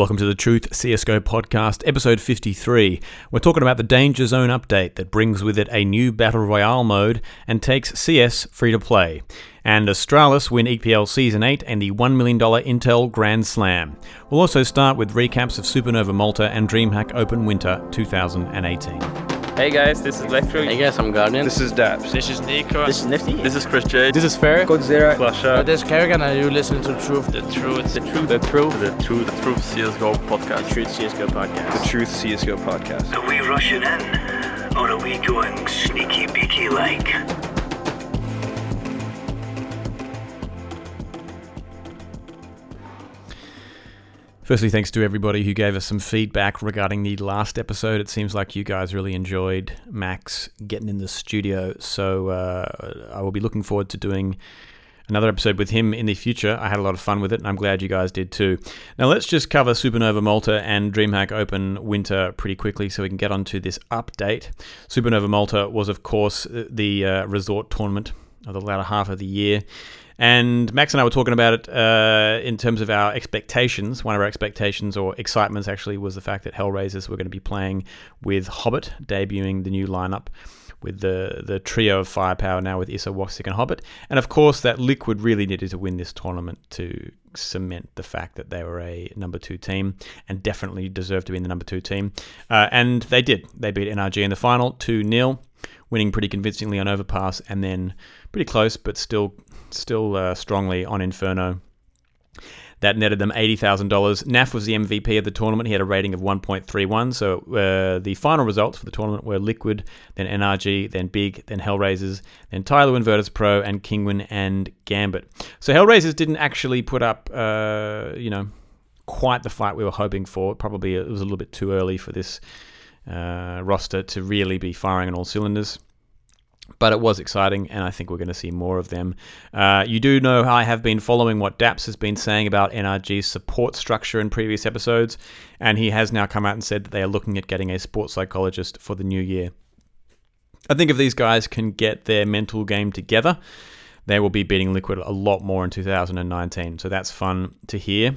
Welcome to the Truth CSGO podcast, episode 53. We're talking about the Danger Zone update that brings with it a new Battle Royale mode and takes CS free to play. And Astralis win EPL Season 8 and the $1 million Intel Grand Slam. We'll also start with recaps of Supernova Malta and DreamHack Open Winter 2018. Hey guys, this is Electro. Hey guys, I'm Guardian. This is Daps. This is Nico. This is Nifty. This is Chris J. This is Fair. Godzilla. Flasher. Uh, this is Kerrigan and you listen to the Truth. The Truth. The Truth. The Truth. The Truth. The Truth CSGO podcast. The Truth CSGO podcast. The Truth CSGO podcast. Are we rushing in? Or are we going sneaky beaky like? Firstly, thanks to everybody who gave us some feedback regarding the last episode. It seems like you guys really enjoyed Max getting in the studio, so uh, I will be looking forward to doing another episode with him in the future. I had a lot of fun with it, and I'm glad you guys did too. Now, let's just cover Supernova Malta and DreamHack Open Winter pretty quickly so we can get onto this update. Supernova Malta was, of course, the uh, resort tournament of the latter half of the year. And Max and I were talking about it uh, in terms of our expectations. One of our expectations or excitements actually was the fact that Hellraisers were going to be playing with Hobbit, debuting the new lineup with the the trio of firepower now with Issa, Woxic, and Hobbit. And of course, that Liquid really needed to win this tournament to cement the fact that they were a number two team and definitely deserved to be in the number two team. Uh, and they did. They beat NRG in the final 2 0, winning pretty convincingly on Overpass and then pretty close, but still still uh, strongly on Inferno. That netted them $80,000. Naf was the MVP of the tournament. He had a rating of 1.31. So uh, the final results for the tournament were Liquid, then NRG, then Big, then Hellraisers, then Tyler Inverters Pro, and Kinguin and Gambit. So Hellraisers didn't actually put up, uh, you know, quite the fight we were hoping for. Probably it was a little bit too early for this uh, roster to really be firing on all cylinders but it was exciting, and I think we're going to see more of them. Uh, you do know I have been following what Daps has been saying about NRG's support structure in previous episodes, and he has now come out and said that they are looking at getting a sports psychologist for the new year. I think if these guys can get their mental game together, they will be beating Liquid a lot more in 2019. So that's fun to hear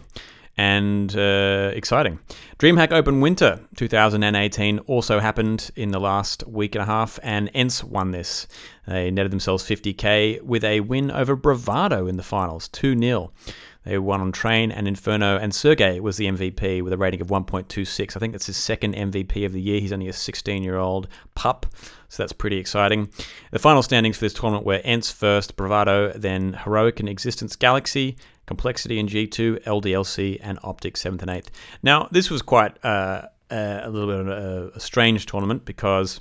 and uh, exciting. DreamHack Open Winter 2018 also happened in the last week and a half, and ENCE won this. They netted themselves 50k with a win over Bravado in the finals, 2 0. They won on Train and Inferno, and Sergey was the MVP with a rating of 1.26. I think that's his second MVP of the year. He's only a 16 year old pup, so that's pretty exciting. The final standings for this tournament were ENCE first, Bravado, then Heroic and Existence Galaxy, Complexity in G2, LDLC, and Optic 7th and 8th. Now, this was quite uh, a little bit of a, a, strange tournament because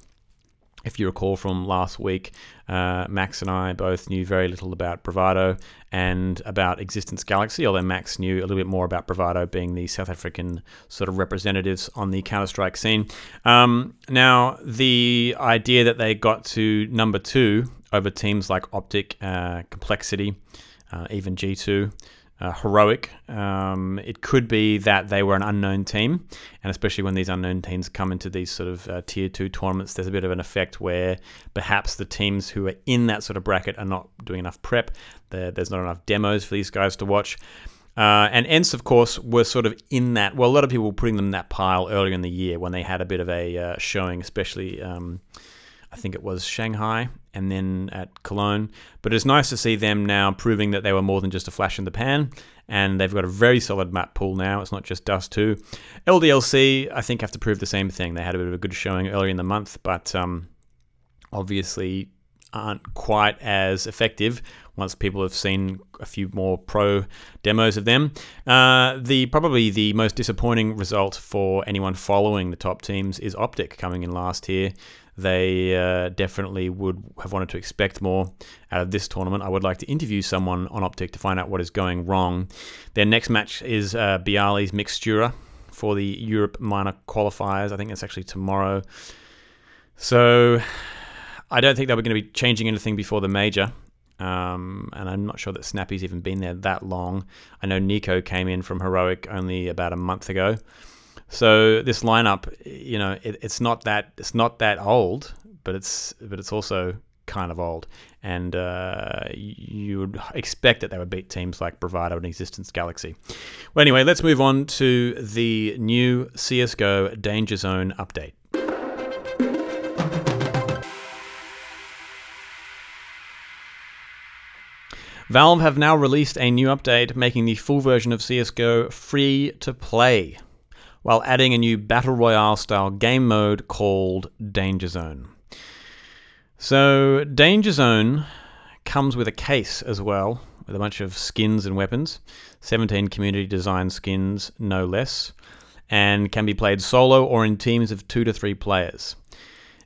if you recall from last week, uh, Max and I both knew very little about Bravado and about Existence Galaxy, although Max knew a little bit more about Bravado being the South African sort of representatives on the Counter Strike scene. Um, now, the idea that they got to number two over teams like Optic, uh, Complexity, uh, even G2, uh, heroic. Um, it could be that they were an unknown team, and especially when these unknown teams come into these sort of uh, tier two tournaments, there's a bit of an effect where perhaps the teams who are in that sort of bracket are not doing enough prep. there's not enough demos for these guys to watch. Uh, and ENCE, of course, were sort of in that. Well, a lot of people were putting them in that pile earlier in the year when they had a bit of a uh, showing, especially. Um, I think it was Shanghai and then at Cologne. But it's nice to see them now proving that they were more than just a flash in the pan. And they've got a very solid map pool now. It's not just Dust 2. LDLC, I think, have to prove the same thing. They had a bit of a good showing earlier in the month, but um, obviously aren't quite as effective once people have seen a few more pro demos of them. Uh, the probably the most disappointing result for anyone following the top teams is Optic coming in last here they uh, definitely would have wanted to expect more out of this tournament. I would like to interview someone on Optic to find out what is going wrong. Their next match is uh, Bialys Mixtura for the Europe Minor qualifiers. I think that's actually tomorrow. So I don't think they were going to be changing anything before the major. Um, and I'm not sure that Snappy's even been there that long. I know Nico came in from Heroic only about a month ago. So this lineup, you know, it, it's not that it's not that old, but it's but it's also kind of old, and uh, you would expect that they would beat teams like Bravado and Existence Galaxy. Well, anyway, let's move on to the new CS:GO Danger Zone update. Valve have now released a new update making the full version of CSGO free to play, while adding a new Battle Royale style game mode called Danger Zone. So, Danger Zone comes with a case as well, with a bunch of skins and weapons 17 community design skins, no less, and can be played solo or in teams of two to three players.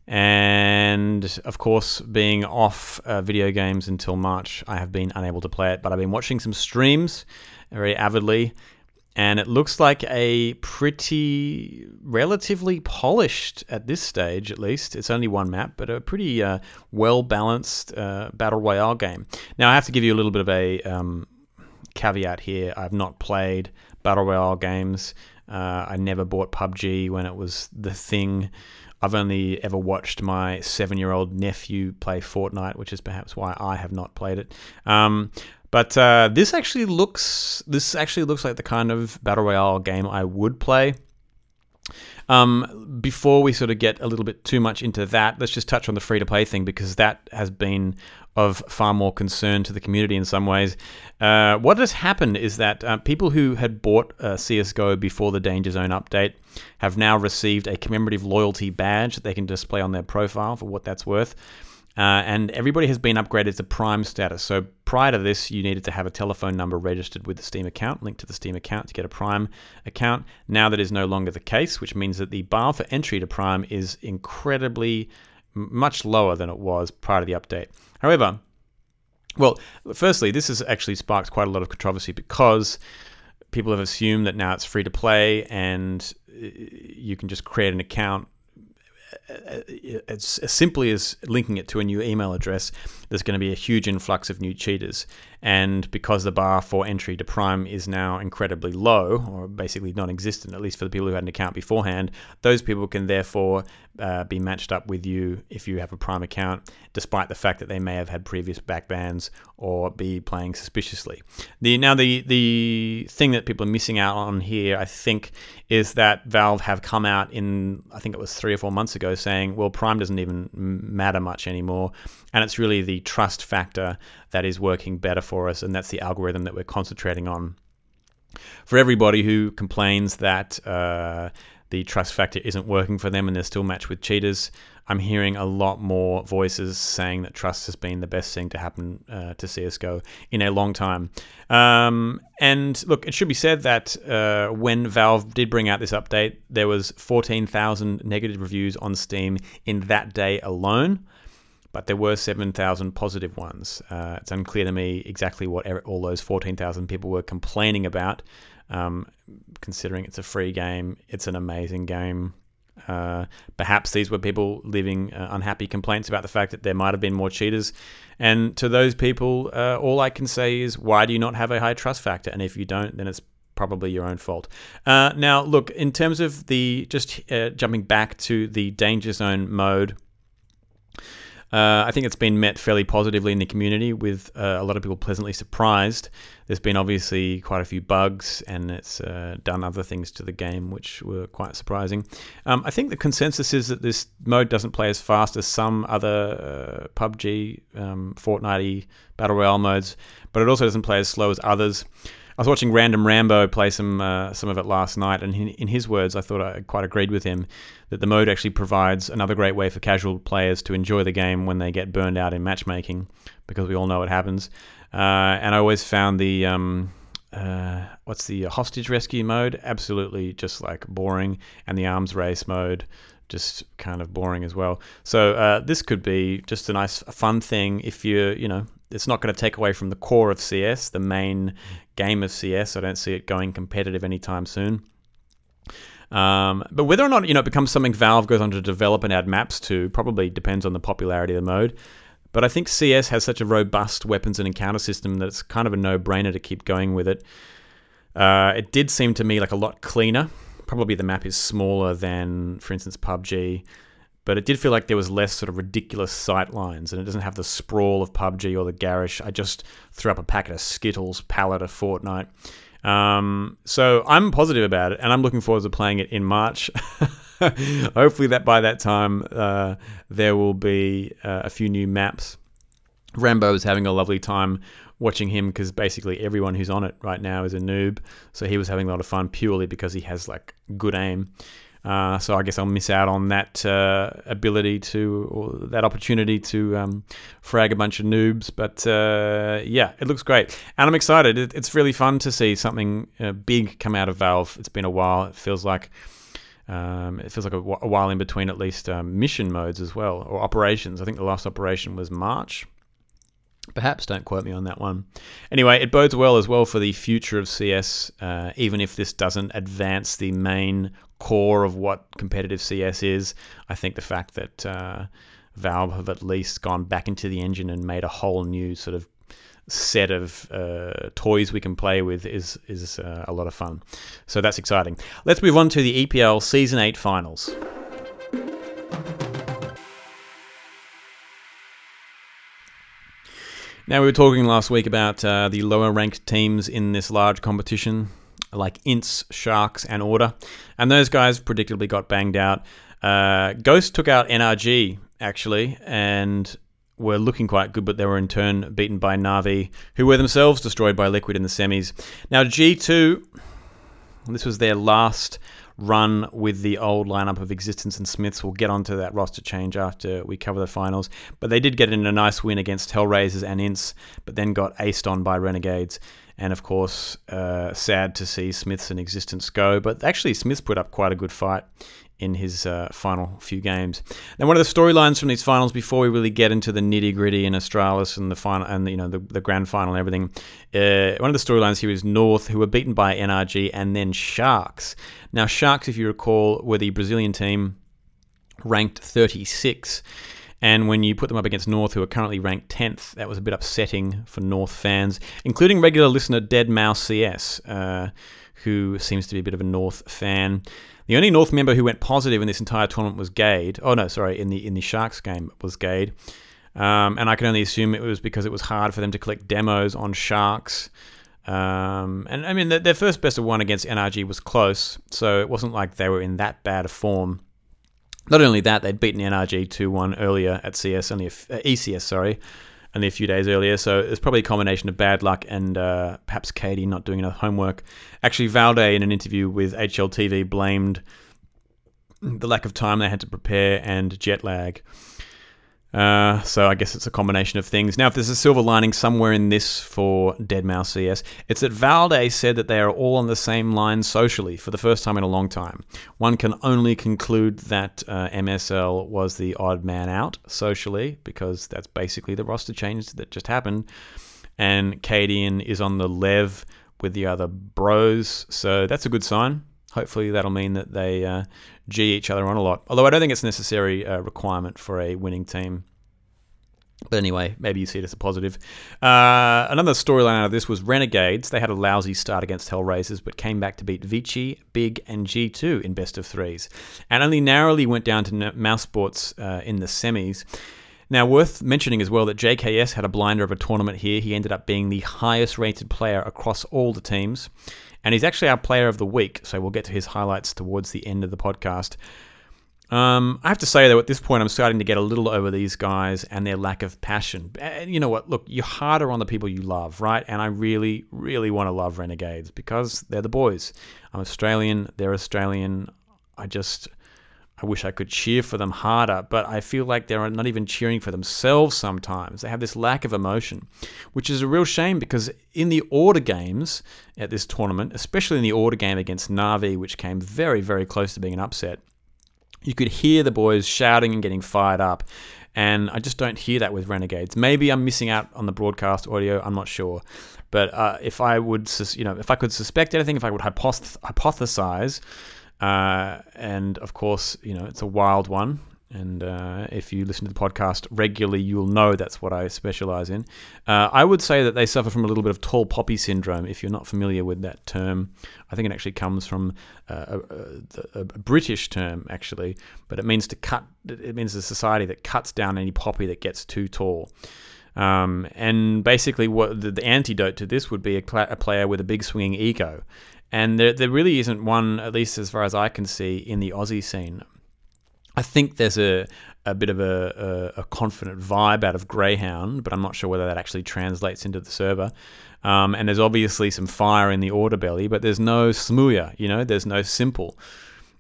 And of course, being off uh, video games until March, I have been unable to play it. But I've been watching some streams very avidly, and it looks like a pretty relatively polished at this stage, at least. It's only one map, but a pretty uh, well balanced uh, battle royale game. Now, I have to give you a little bit of a um, caveat here. I've not played battle royale games. Uh, I never bought PUBG when it was the thing. I've only ever watched my seven year old nephew play Fortnite, which is perhaps why I have not played it. Um, but uh, this actually looks this actually looks like the kind of battle royale game I would play. Um, before we sort of get a little bit too much into that, let's just touch on the free to play thing because that has been of far more concern to the community in some ways. Uh, what has happened is that uh, people who had bought uh, CSGO before the Danger Zone update have now received a commemorative loyalty badge that they can display on their profile for what that's worth. Uh, and everybody has been upgraded to Prime status. So prior to this, you needed to have a telephone number registered with the Steam account, linked to the Steam account to get a Prime account. Now that is no longer the case, which means that the bar for entry to Prime is incredibly much lower than it was prior to the update. However, well, firstly, this has actually sparked quite a lot of controversy because people have assumed that now it's free to play and uh, you can just create an account Uh, uh, as, as simply as linking it to a new email address, there's going to be a huge influx of new cheaters. And because the bar for entry to Prime is now incredibly low, or basically non existent, at least for the people who had an account beforehand, those people can therefore uh, be matched up with you if you have a Prime account, despite the fact that they may have had previous back bans or be playing suspiciously. The Now, the, the thing that people are missing out on here, I think, is that Valve have come out in, I think it was three or four months ago, saying, well, Prime doesn't even matter much anymore. And it's really the trust factor that is working better for us, and that's the algorithm that we're concentrating on. For everybody who complains that uh, the trust factor isn't working for them and they're still matched with cheaters, I'm hearing a lot more voices saying that trust has been the best thing to happen uh, to CSGO in a long time. Um, and look, it should be said that uh, when Valve did bring out this update, there was 14,000 negative reviews on Steam in that day alone but there were 7,000 positive ones. Uh, it's unclear to me exactly what all those 14,000 people were complaining about. Um, considering it's a free game, it's an amazing game. Uh, perhaps these were people leaving uh, unhappy complaints about the fact that there might have been more cheaters. And to those people, uh, all I can say is, why do you not have a high trust factor? And if you don't, then it's probably your own fault. Uh, now, look, in terms of the just uh, jumping back to the danger zone mode. Uh, I think it's been met fairly positively in the community, with uh, a lot of people pleasantly surprised. There's been obviously quite a few bugs, and it's uh, done other things to the game which were quite surprising. Um, I think the consensus is that this mode doesn't play as fast as some other uh, PUBG, um, Fortnite battle royale modes, but it also doesn't play as slow as others. I was watching Random Rambo play some uh, some of it last night, and in, in his words, I thought I quite agreed with him that the mode actually provides another great way for casual players to enjoy the game when they get burned out in matchmaking, because we all know what happens. Uh, and I always found the um, uh, what's the hostage rescue mode absolutely just like boring, and the arms race mode just kind of boring as well. So uh, this could be just a nice, fun thing if you you know it's not going to take away from the core of CS, the main game of CS. I don't see it going competitive anytime soon. Um, but whether or not you know it becomes something Valve goes on to develop and add maps to probably depends on the popularity of the mode. But I think CS has such a robust weapons and encounter system that it's kind of a no-brainer to keep going with it. Uh, it did seem to me like a lot cleaner. Probably the map is smaller than, for instance, PUBG but it did feel like there was less sort of ridiculous sight lines, and it doesn't have the sprawl of PUBG or the garish. I just threw up a packet of Skittles pallet of Fortnite. Um, so I'm positive about it, and I'm looking forward to playing it in March. Hopefully, that by that time uh, there will be uh, a few new maps. Rambo is having a lovely time watching him because basically everyone who's on it right now is a noob. So he was having a lot of fun purely because he has like good aim. Uh, so I guess I'll miss out on that uh, ability to, or that opportunity to um, frag a bunch of noobs. But uh, yeah, it looks great, and I'm excited. It, it's really fun to see something uh, big come out of Valve. It's been a while. It feels like um, it feels like a, a, while in between at least um, mission modes as well or operations. I think the last operation was March. Perhaps don't quote me on that one. Anyway, it bodes well as well for the future of CS, uh, even if this doesn't advance the main core of what competitive CS is. I think the fact that uh, Valve have at least gone back into the engine and made a whole new sort of set of uh, toys we can play with is is uh, a lot of fun. So that's exciting. Let's move on to the EPL Season 8 finals. Now, we were talking last week about uh, the lower ranked teams in this large competition, like ENCE, Sharks, and Order. And those guys predictably got banged out. Uh, Ghost took out NRG, actually, and were looking quite good, but they were in turn beaten by Navi, who were themselves destroyed by Liquid in the semis. Now, G2, this was their last run with the old lineup of Ex6TenZ and SmithZz. We'll get onto that roster change after we cover the finals. But they did get in a nice win against Hellraisers and ENCE, but then got aced on by Renegades. And of course, uh, sad to see SmithZz and Ex6TenZ go. But actually, SmithZz put up quite a good fight in his uh, final few games. Now, one of the storylines from these finals, before we really get into the nitty gritty in Astralis and the final and you know the, the grand final and everything, uh, one of the storylines here is North, who were beaten by NRG, and then Sharks. Now, Sharks, if you recall, were the Brazilian team ranked 36. And when you put them up against North, who are currently ranked 10th, that was a bit upsetting for North fans, including regular listener Dead Mouse CS, uh, who seems to be a bit of a North fan. The only North member who went positive in this entire tournament was Gade. Oh no, sorry, in the in the Sharks game was Gade. Um, and I can only assume it was because it was hard for them to collect demos on Sharks. Um, and I mean, their first best of one against NRG was close, so it wasn't like they were in that bad a form. Not only that, they'd beaten NRG 2 1 earlier at CS, only a, uh, ECS, sorry, only a few days earlier. So it's probably a combination of bad luck and uh, perhaps Katie not doing enough homework. Actually, Valde, in an interview with HLTV, blamed the lack of time they had to prepare and jet lag. Uh, so I guess it's a combination of things. Now, if there's a silver lining somewhere in this for Deadmau5 CS, it's that Valde said that they are all on the same line socially for the first time in a long time. One can only conclude that uh, MSL was the odd man out socially because that's basically the roster change that just happened. And Cadian is on the lev with the other bros, so that's a good sign. Hopefully, that'll mean that they uh, G each other on a lot. Although I don't think it's a necessary uh, requirement for a winning team. But anyway, maybe you see it as a positive. Uh, another storyline out of this was Renegades. They had a lousy start against Hellraisers, but came back to beat Vici, Big, and G2 in best of threes, and only narrowly went down to Mousesports uh, in the semis. Now, worth mentioning as well that JKS had a blinder of a tournament here. He ended up being the highest rated player across all the teams and he's actually our player of the week. So we'll get to his highlights towards the end of the podcast. Um, I have to say, though, at this point, I'm starting to get a little over these guys and their lack of passion. And you know what? Look, you're harder on the people you love, right? And I really, really want to love Renegades because they're the boys. I'm Australian, they're Australian. I just, I wish I could cheer for them harder, but I feel like they're not even cheering for themselves sometimes. They have this lack of emotion, which is a real shame because in the order games at this tournament, especially in the order game against Navi, which came very, very close to being an upset, you could hear the boys shouting and getting fired up. And I just don't hear that with Renegades. Maybe I'm missing out on the broadcast audio. I'm not sure. But uh, if I would, you know, if I could suspect anything, if I would hypothesize, uh, and of course, you know, it's a wild one. And uh, if you listen to the podcast regularly, you'll know that's what I specialize in. Uh, I would say that they suffer from a little bit of tall poppy syndrome. If you're not familiar with that term, I think it actually comes from uh, a, a, a British term, actually, but it means to cut. It means a society that cuts down any poppy that gets too tall. Um, and basically, what the, the, antidote to this would be a, cl- a, player with a big swinging ego. And there, there really isn't one, at least as far as I can see, in the Aussie scene. I think there's a, a bit of a, a, a, confident vibe out of Greyhound, but I'm not sure whether that actually translates into the server. Um, and there's obviously some fire in the order belly, but there's no smooya, you know, there's no s1mple.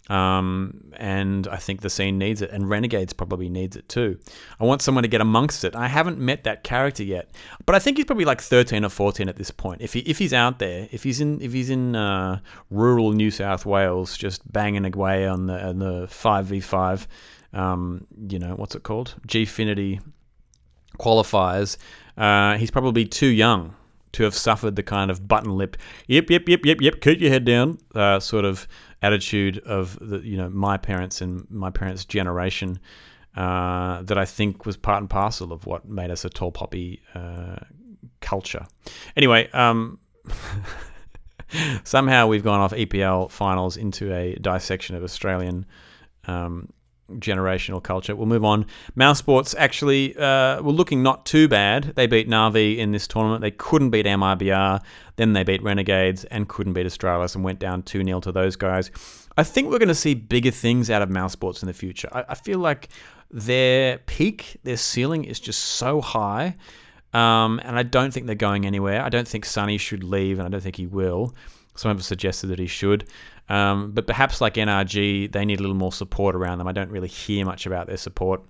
Um, and I think the scene needs it, and Renegades probably needs it too. I want someone to get amongst it. I haven't met that character yet, but I think he's probably like 13 or 14 at this point. If he if he's out there, if he's in if he's in uh, rural New South Wales, just banging away on the on the five v five, um, you know what's it called, Gfinity qualifiers. Uh, he's probably too young to have suffered the kind of button lip, yep, yep, yep, yep, yep, keep your head down, uh, sort of attitude of the you know my parents and my parents' generation uh, that I think was part and parcel of what made us a tall poppy uh, culture. Anyway, um, somehow we've gone off EPL finals into a dissection of Australian um, generational culture. We'll move on. Mouse Sports actually uh, were looking not too bad. They beat Navi in this tournament. They couldn't beat MIBR. Then they beat Renegades and couldn't beat Astralis and went down 2 0 to those guys. I think we're going to see bigger things out of Mouse Sports in the future. I, I feel like their peak, their ceiling is just so high. Um, and I don't think they're going anywhere. I don't think suNny should leave, and I don't think he will. Some have suggested that he should. Um, but perhaps like NRG, they need a little more support around them. I don't really hear much about their support.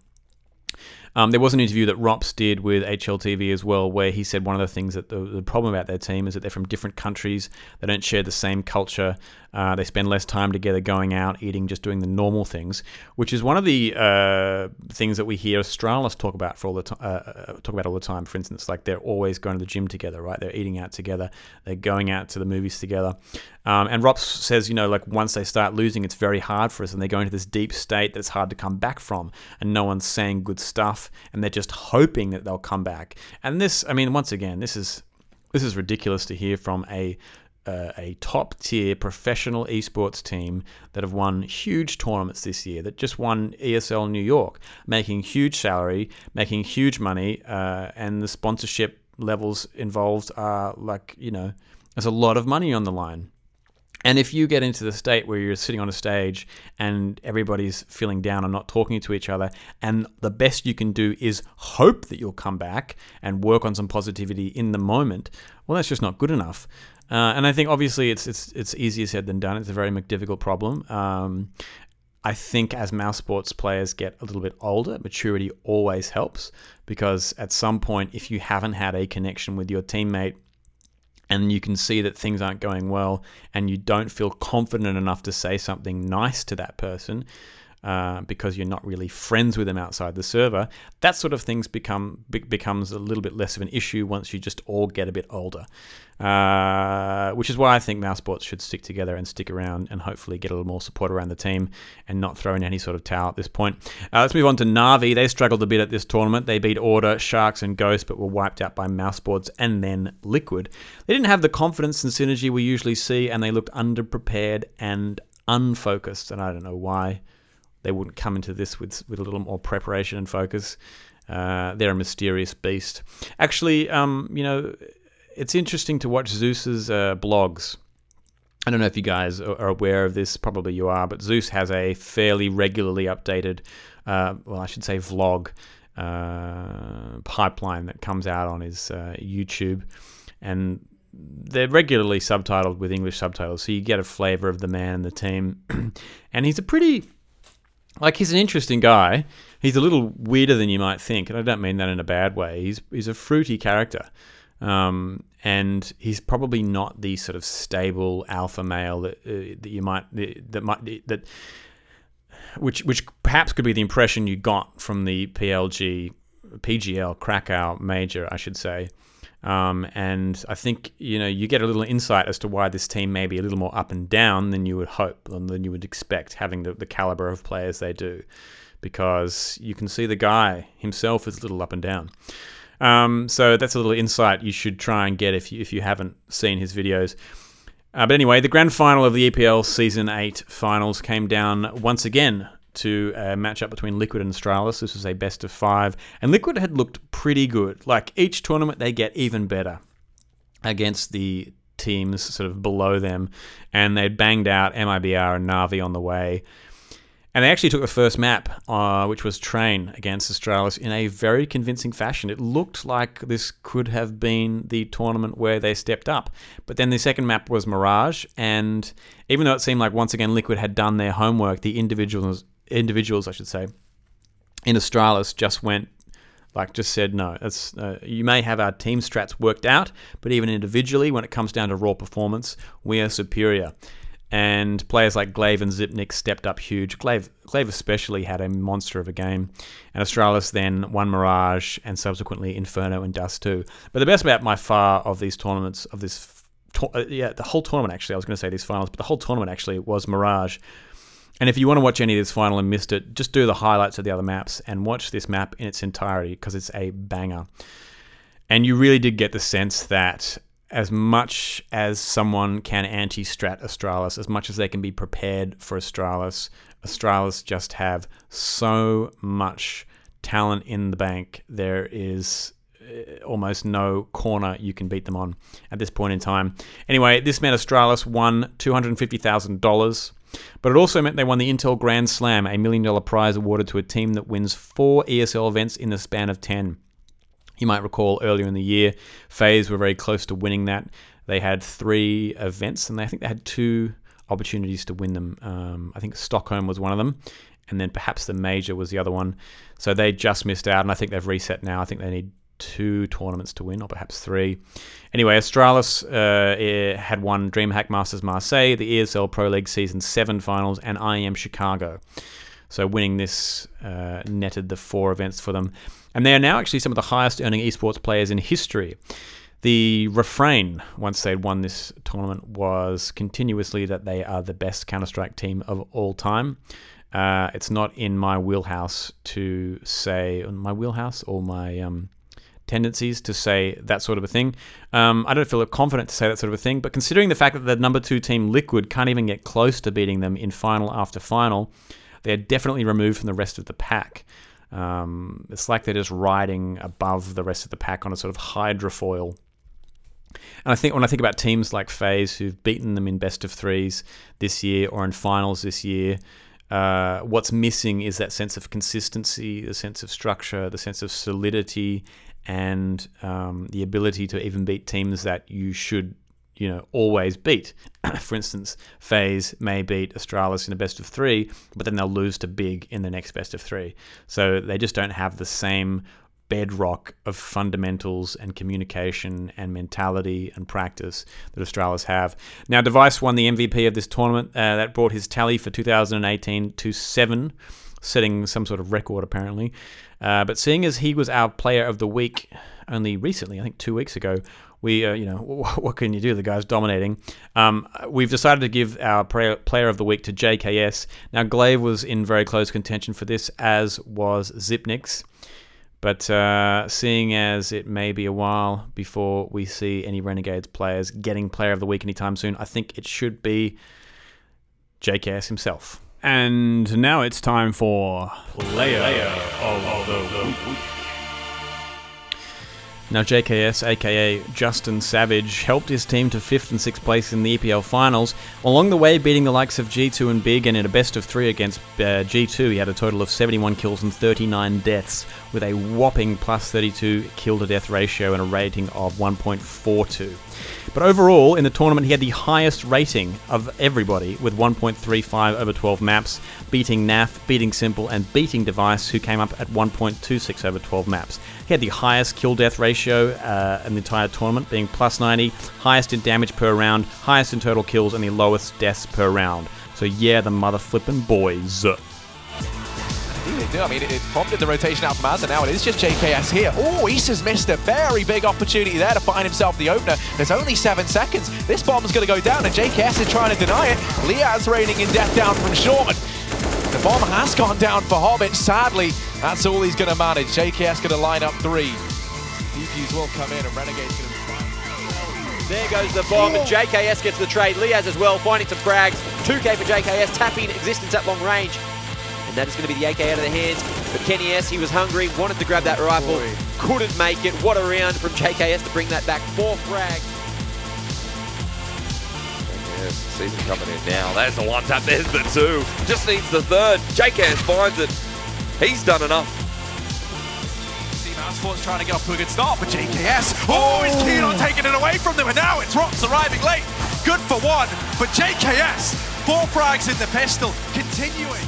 Um, there was an interview that ropz did with HLTV as well, where he said one of the things that the, the, problem about their team is that they're from different countries. They don't share the same culture. Uh, they spend less time together going out, eating, just doing the normal things, which is one of the uh, things that we hear Astralis talk about for all the time. Uh, uh, talk about all the time. For instance, like they're always going to the gym together, right? They're eating out together. They're going out to the movies together. Um, and ropz says, you know, like once they start losing, it's very hard for us, and they go into this deep state that's hard to come back from, and no one's saying good stuff, and they're just hoping that they'll come back. And this, I mean, once again, this is this is ridiculous to hear from a uh, a top tier professional esports team that have won huge tournaments this year, that just won ESL New York, making huge salary, making huge money, uh, and the sponsorship levels involved are like, you know, there's a lot of money on the line. And if you get into the state where you're sitting on a stage and everybody's feeling down and not talking to each other, and the best you can do is hope that you'll come back and work on some positivity in the moment, well, that's just not good enough. Uh, and I think obviously it's it's it's easier said than done. It's a very difficult problem. Um, I think as mouse sports players get a little bit older, maturity always helps because at some point, if you haven't had a connection with your teammate and you can see that things aren't going well and you don't feel confident enough to say something nice to that person, uh, because you're not really friends with them outside the server, that sort of things become be- becomes a little bit less of an issue once you just all get a bit older. Uh, which is why I think Mousesports should stick together and stick around and hopefully get a little more support around the team and not throw in any sort of towel at this point. Uh, let's move on to Navi. They struggled a bit at this tournament. They beat Order, Sharks, and Ghosts, but were wiped out by Mousesports and then Liquid. They didn't have the confidence and synergy we usually see, and they looked underprepared and unfocused, and I don't know why they wouldn't come into this with with a little more preparation and focus. Uh, they're a mysterious beast. Actually, um, you know, it's interesting to watch Zeus's uh, blogs. I don't know if you guys are aware of this. Probably you are, but Zeus has a fairly regularly updated, uh, well, I should say, vlog uh, pipeline that comes out on his uh, YouTube, and they're regularly subtitled with English subtitles, so you get a flavor of the man and the team. and he's a pretty like he's an interesting guy. He's a little weirder than you might think, and I don't mean that in a bad way. He's he's a fruity character, um, and he's probably not the sort of stable alpha male that uh, that you might that might that which which perhaps could be the impression you got from the PLG PGL Krakow major, I should say. Um, and I think you know you get a little insight as to why this team may be a little more up and down than you would hope and than you would expect, having the, the caliber of players they do, because you can see the guy himself is a little up and down. Um, so that's a little insight you should try and get if you if you haven't seen his videos. Uh, but anyway, the grand final of the EPL Season 8 finals came down once again to a matchup between Liquid and Astralis. This was a best of five, and Liquid had looked pretty good. Like each tournament, they get even better against the teams sort of below them, and they'd banged out MIBR and Navi on the way. And they actually took the first map, uh, which was Train against Astralis, in a very convincing fashion. It looked like this could have been the tournament where they stepped up. But then the second map was Mirage, and even though it seemed like once again Liquid had done their homework, the individuals individuals, I should say, in Astralis just went like just said no. Uh, you may have our team strats worked out, but even individually, when it comes down to raw performance, we are superior. And players like gla1ve and Xyp9x stepped up huge. gla1ve, gla1ve especially had a monster of a game. And Astralis then won Mirage and subsequently Inferno and Dust 2. But the best map by far of these tournaments, of this, uh, yeah, the whole tournament actually, I was going to say these finals, but the whole tournament actually was Mirage. And if you want to watch any of this final and missed it, just do the highlights of the other maps and watch this map in its entirety because it's a banger. And you really did get the sense that as much as someone can anti strat Astralis, as much as they can be prepared for Astralis, Astralis just have so much talent in the bank. There is uh, almost no corner you can beat them on at this point in time. Anyway, this meant Astralis won $250,000 but it also meant they won the Intel Grand Slam, a million dollar prize awarded to a team that wins four ESL events in the span of 10. You might recall earlier in the year, FaZe were very close to winning that. They had three events, and I think they had two opportunities to win them. Um, I think Stockholm was one of them, and then perhaps the major was the other one. So they just missed out, and I think they've reset now. I think they need two tournaments to win, or perhaps three. Anyway, Astralis uh, had won DreamHack Masters Marseille, the ESL Pro League Season 7 finals, and IEM Chicago. So winning this uh, netted the four events for them. And they are now actually some of the highest earning esports players in history. The refrain, once they'd won this tournament, was continuously that they are the best Counter Strike team of all time. Uh, it's not in my wheelhouse to say, my wheelhouse or my um, tendencies to say that sort of a thing. Um, I don't feel confident to say that sort of a thing, but considering the fact that the number two team, Liquid, can't even get close to beating them in final after final, they're definitely removed from the rest of the pack. Um, it's like they're just riding above the rest of the pack on a sort of hydrofoil. And I think when I think about teams like FaZe who've beaten them in best of threes this year or in finals this year, uh, what's missing is that sense of consistency, the sense of structure, the sense of solidity, and um, the ability to even beat teams that you should you know always beat. For instance, FaZe may beat Astralis in a best of three, but then they'll lose to Big in the next best of three. So they just don't have the same bedrock of fundamentals and communication and mentality and practice that Astralis have. Now, dev1ce won the MVP of this tournament. Uh, that brought his tally for 2018 to seven, setting some sort of record apparently. Uh, but seeing as he was our player of the week only recently, I think two weeks ago, we, uh, you know, what can you do? The guy's dominating. Um, we've decided to give our player of the week to JKS. Now, gla1ve was in very close contention for this, as was Xyp9x. But uh, seeing as it may be a while before we see any Renegades players getting player of the week anytime soon, I think it should be JKS himself. And now it's time for Player, Player of the Week. Now, JKS, aka Justin Savage, helped his team to 5th and 6th place in the EPL finals, along the way beating the likes of G2 and Big, and in a best of 3 against uh, G2, he had a total of 71 kills and 39 deaths, with a whopping plus 32 kill to death ratio and a rating of 1.42. But overall, in the tournament, he had the highest rating of everybody with 1.35 over 12 maps, beating NAF, beating s1mple, and beating dev1ce, who came up at 1.26 over 12 maps. He had the highest kill death ratio uh, in the entire tournament, being plus 90, highest in damage per round, highest in total kills, and the lowest deaths per round. So, yeah, the mother flippin' boys. They do. I mean, it, it prompted the rotation out from AZR. Now it is just JKS here. Oh, Issa's missed a very big opportunity there to find himself the opener. There's only seven seconds. This bomb's going to go down, and JKS is trying to deny it. Liazz raining in death down from Sean. The bomb has gone down for Hobbit. Sadly, that's all he's going to manage. JKS going to line up three. Defuse will come in, and Renegade's going to. There goes the bomb, and JKS gets the trade. Liazz as well, finding some frags. 2k for JKS, tapping Ex6TenZ at long range. And that is going to be the AK out of the hands. But kennyS, he was hungry, wanted to grab that rifle, couldn't make it. What a round from JKS to bring that back. Four frags. Yes, season coming in now. There's the one tap. There's the two. Just needs the third. JKS finds it. He's done enough. Team Sports trying to get off to a good start, but JKS, oh, he's keen on taking it away from them, and now it's ropz arriving late. Good for one, but JKS, four frags in the pistol, continuing.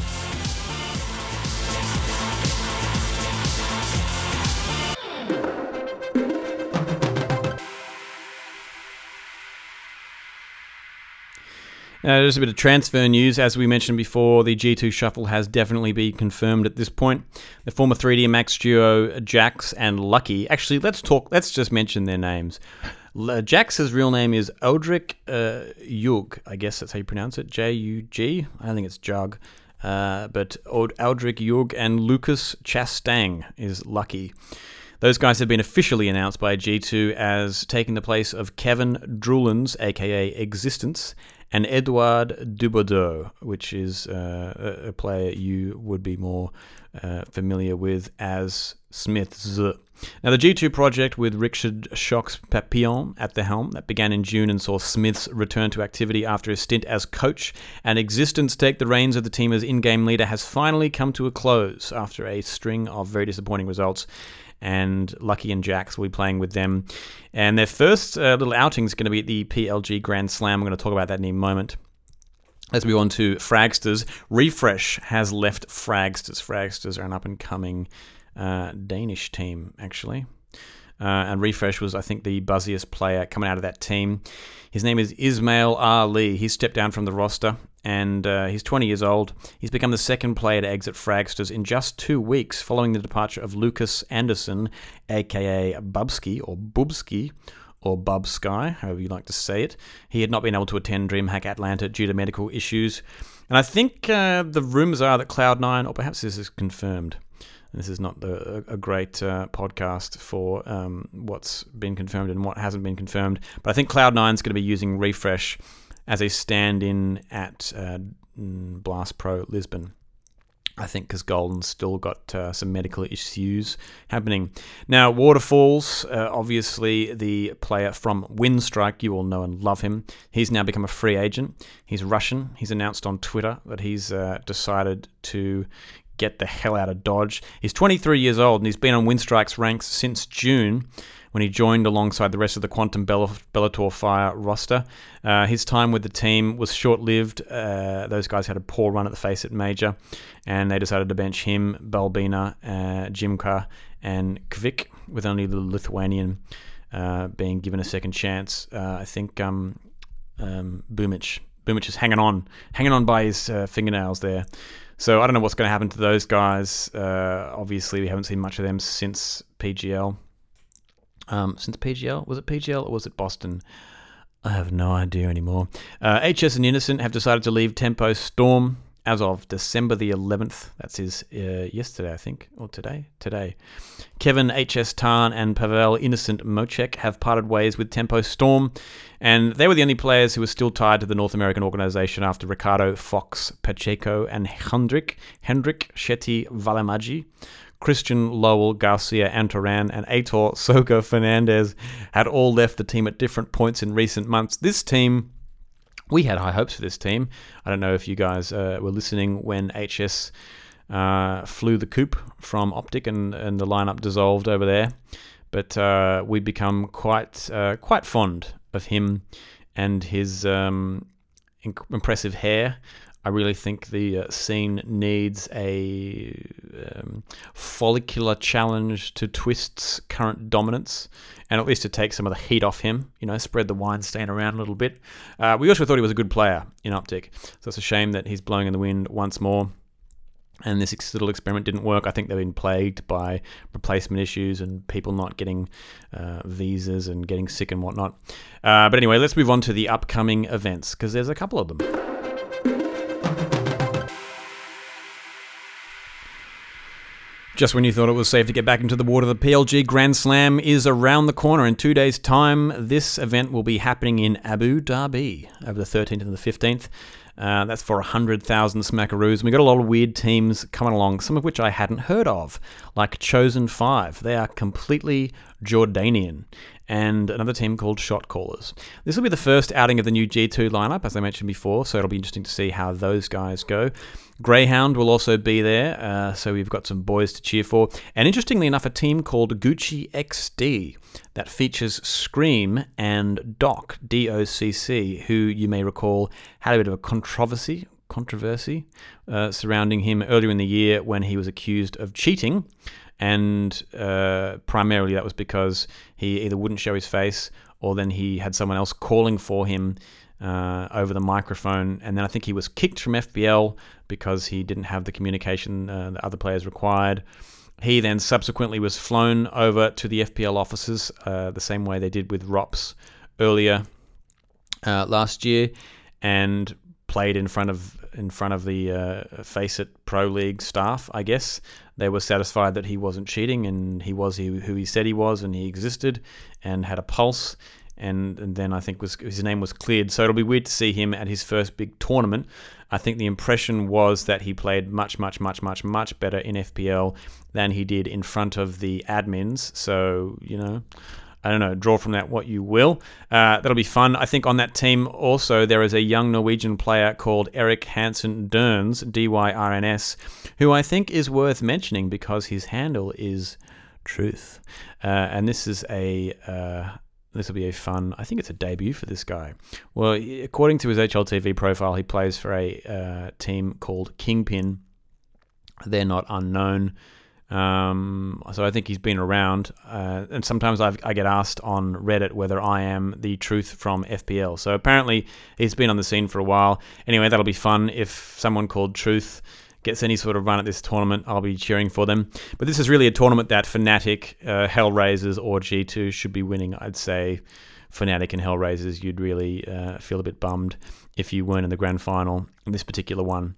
Uh, just a bit of transfer news. As we mentioned before, the G2 shuffle has definitely been confirmed at this point. The former 3DMAX duo JaCkz and Lucky. Actually, let's talk. Let's just mention their names. JaCkz's real name is Eldrick uh, Yug. I guess that's how you pronounce it. J U G. I don't think it's Jug. Uh, but Eld- Eldrick Yug and Lucas Chastang is Lucky. Those guys have been officially announced by G2 as taking the place of Kevin Droolans, aka Ex6TenZ, and Edouard Dubourdeaux, which is uh, a player you would be more uh, familiar with as SmithZz. Now, the G2 project with Richard shox Papillon at the helm that began in June and saw SmithZz return to activity after a stint as coach and Ex6TenZ take the reins of the team as in game leader has finally come to a close after a string of very disappointing results and Lucky and JaCkz will be playing with them. And their first uh, little outing is going to be at the PLG Grand Slam. We're going to talk about that in a moment. Let's move on to Fragsters. refrezh has left Fragsters. Fragsters are an up and coming uh, Danish team, actually. Uh, and refrezh was, I think, the buzziest player coming out of that team. His name is Ismail Ali. He stepped down from the roster and uh, he's 20 years old. He's become the second player to exit Fragsters in just two weeks following the departure of Lucas Anderson, aka Bubsky or Bubsky or Bub Sky, however you like to say it. He had not been able to attend DreamHack Atlanta due to medical issues. And I think uh, the rumors are that Cloud9, or perhaps this is confirmed, this is not the, a great uh, podcast for um, what's been confirmed and what hasn't been confirmed. But I think Cloud9 is going to be using refrezh as a stand in at uh, Blast Pro Lisbon. I think because Golden's still got uh, some medical issues happening. Now, waterfaLLZ, uh, obviously the player from Winstrike, you all know and love him. He's now become a free agent. He's Russian. He's announced on Twitter that he's uh, decided to get the hell out of Dodge. He's 23 years old and he's been on Winstrike's ranks since June when he joined alongside the rest of the Quantum Bell- Bellator Fire roster. Uh, his time with the team was short lived. Uh, those guys had a poor run at the FACEIT Major, and they decided to bench him, Balbina, uh, jmqa, and Kvik, with only the Lithuanian uh, being given a second chance. Uh, I think um, um, Boomic. Boomic is hanging on, hanging on by his uh, fingernails there. So I don't know what's going to happen to those guys. Obviously, we haven't seen much of them since PGL. Um, since PGL? Was it PGL or was it Boston? I have no idea anymore. Uh, HS and Innocent have decided to leave Tempo Storm as of December the 11th. That's his uh, yesterday, I think, or today. Today. Kevin HS Tarn and Pavel Innocent Mocek have parted ways with Tempo Storm, and they were the only players who were still tied to the North American organization after Ricardo Fox Pacheco and Hendrik Hendrik Shetty Valamagi. Christian Lowell, Garcia Antoran, and Aitor Soka Fernandez had all left the team at different points in recent months. This team, we had high hopes for this team. I don't know if you guys uh, were listening when HS uh, flew the coop from Optic and, and the lineup dissolved over there, but uh, we'd become quite uh, quite fond of him and his um, impressive hair. I really think the uh, scene needs a um, follicular challenge to Twist's current dominance, and at least to take some of the heat off him. You know, spread the wine stain around a little bit. Uh, we also thought he was a good player in Optic, so it's a shame that he's blowing in the wind once more. and this little experiment didn't work. I think they've been plagued by replacement issues and people not getting uh, visas and getting sick and whatnot. Uh, but anyway, let's move on to the upcoming events because there's a couple of them. Just when you thought it was safe to get back into the water, the PLG Grand Slam is around the corner. In two days' time, this event will be happening in Abu Dhabi over the 13th and the 15th. Uh, that's for 100,000 smackaroos. We've got a lot of weird teams coming along, some of which I hadn't heard of, like Chosen 5. They are completely Jordanian. And another team called Shot Callers. This will be the first outing of the new G2 lineup, as I mentioned before, so it'll be interesting to see how those guys go. Greyhound will also be there, uh, so we've got some boys to cheer for. And interestingly enough, a team called Gucci XD that features Scream and Doc, D O C C, who you may recall had a bit of a controversy. Controversy uh, surrounding him earlier in the year when he was accused of cheating, and uh, primarily that was because he either wouldn't show his face or then he had someone else calling for him uh, over the microphone. And then I think he was kicked from FPL because he didn't have the communication uh, that other players required. He then subsequently was flown over to the FPL offices uh, the same way they did with ropz earlier uh, last year, and played in front of in front of the uh, FACEIT Pro League staff. I guess they were satisfied that he wasn't cheating and he was who he said he was and he existed and had a pulse. And, and then I think was his name was cleared. So it'll be weird to see him at his first big tournament. I think the impression was that he played much, much, much, much, much better in FPL than he did in front of the admins. So you know, I don't know, draw from that what you will. Uh, that'll be fun. I think on that team also there is a young Norwegian player called Eric Hansen Derns, D Y R N S, who I think is worth mentioning because his handle is Truth, uh, and this is a. Uh, this will be a fun. I think it's a debut for this guy. Well, according to his HLTV profile, he plays for a uh, team called Kingpin. They're not unknown. Um, so I think he's been around, uh, and sometimes I've, i get asked on Reddit whether I am the truth from FPL. So apparently he's been on the scene for a while. Anyway, that'll be fun if someone called Truth gets any sort of run at this tournament. I'll be cheering for them. But this is really a tournament that Fnatic, uh, Hellraisers, or G2 should be winning. I'd say Fnatic and Hellraisers, you'd really uh, feel a bit bummed if you weren't in the grand final in this particular one.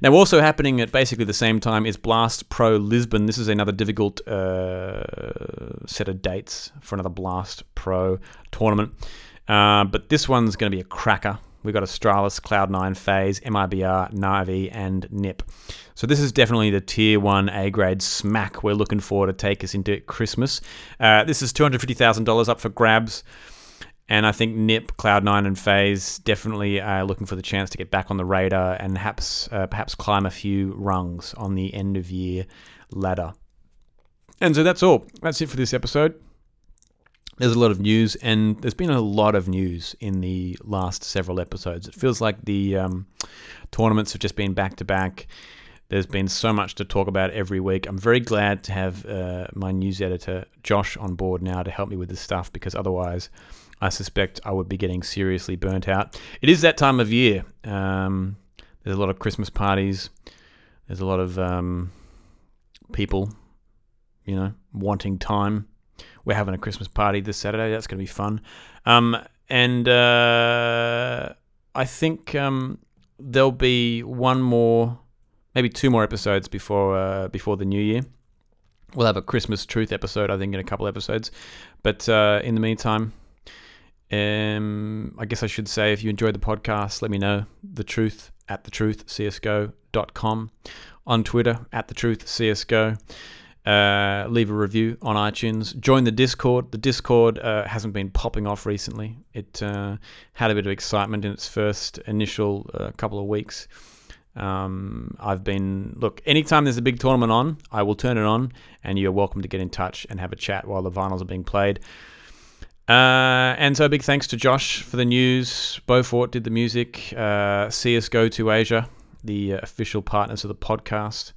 Now, also happening at basically the same time is Blast Pro Lisbon. This is another difficult uh, set of dates for another Blast Pro tournament. Uh, but this one's going to be a cracker. We've got Astralis, Cloud9, FaZe, MIBR, Na'Vi, and NiP. So this is definitely the tier one A grade smack we're looking for to take us into Christmas. Uh, this is $250,000 up for grabs. And I think NiP, Cloud9, and FaZe definitely are looking for the chance to get back on the radar and perhaps uh, perhaps climb a few rungs on the end of year ladder. And so that's all. That's it for this episode. There's a lot of news, and there's been a lot of news in the last several episodes. It feels like the um, tournaments have just been back to back. There's been so much to talk about every week. I'm very glad to have uh, my news editor, Josh, on board now to help me with this stuff because otherwise, I suspect I would be getting seriously burnt out. It is that time of year. Um, there's a lot of Christmas parties. There's a lot of um, people, you know, wanting time. We're having a Christmas party this Saturday. That's going to be fun. Um, and uh, I think um, there'll be one more, maybe two more episodes before uh, before the new year. We'll have a Christmas truth episode, I think, in a couple episodes. But uh, in the meantime, um, I guess I should say if you enjoyed the podcast, let me know. The truth at the truth csgo.com on Twitter at the truth csgo. Uh, leave a review on iTunes. Join the Discord. The Discord uh, hasn't been popping off recently. It uh, had a bit of excitement in its first initial uh, couple of weeks. Um, I've been look anytime there's a big tournament on, I will turn it on, and you're welcome to get in touch and have a chat while the vinyls are being played. Uh, and so big thanks to Josh for the news. Beaufort did the music. Uh, CSGO to Asia, the uh, official partners of the podcast.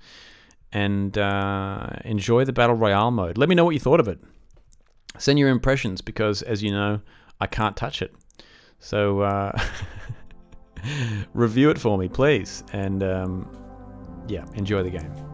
And uh, enjoy the Battle Royale mode. Let me know what you thought of it. Send your impressions because, as you know, I can't touch it. So uh, review it for me, please. And um, yeah, enjoy the game.